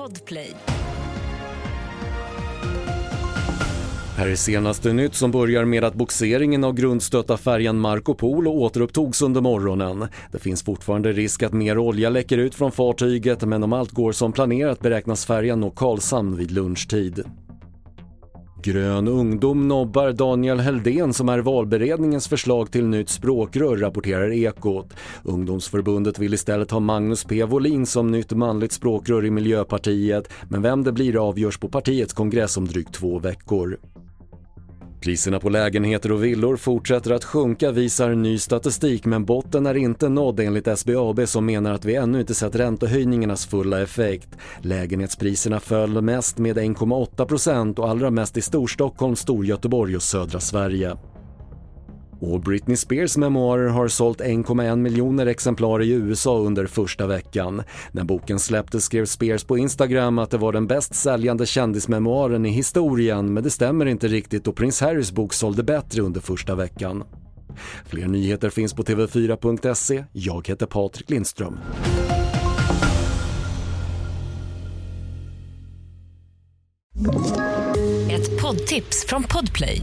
Podplay. Här är senaste nytt som börjar med att boxeringen av grundstötta färjan Marco Polo återupptogs under morgonen. Det finns fortfarande risk att mer olja läcker ut från fartyget men om allt går som planerat beräknas färjan nå Karlshamn vid lunchtid. Grön ungdom nobbar Daniel Heldén som är valberedningens förslag till nytt språkrör, rapporterar Ekot. Ungdomsförbundet vill istället ha Magnus P Wolin som nytt manligt språkrör i Miljöpartiet, men vem det blir avgörs på partiets kongress om drygt två veckor. Priserna på lägenheter och villor fortsätter att sjunka visar ny statistik men botten är inte nådd enligt SBAB som menar att vi ännu inte sett räntehöjningarnas fulla effekt. Lägenhetspriserna föll mest med 1,8% och allra mest i Storstockholm, Storgöteborg och södra Sverige. Och Britney Spears memoarer har sålt 1,1 miljoner exemplar i USA under första veckan. När boken släpptes skrev Spears på Instagram att det var den bäst säljande kändismemoaren i historien men det stämmer inte riktigt och Prins Harrys bok sålde bättre under första veckan. Fler nyheter finns på TV4.se. Jag heter Patrik Lindström. Ett poddtips från Podplay.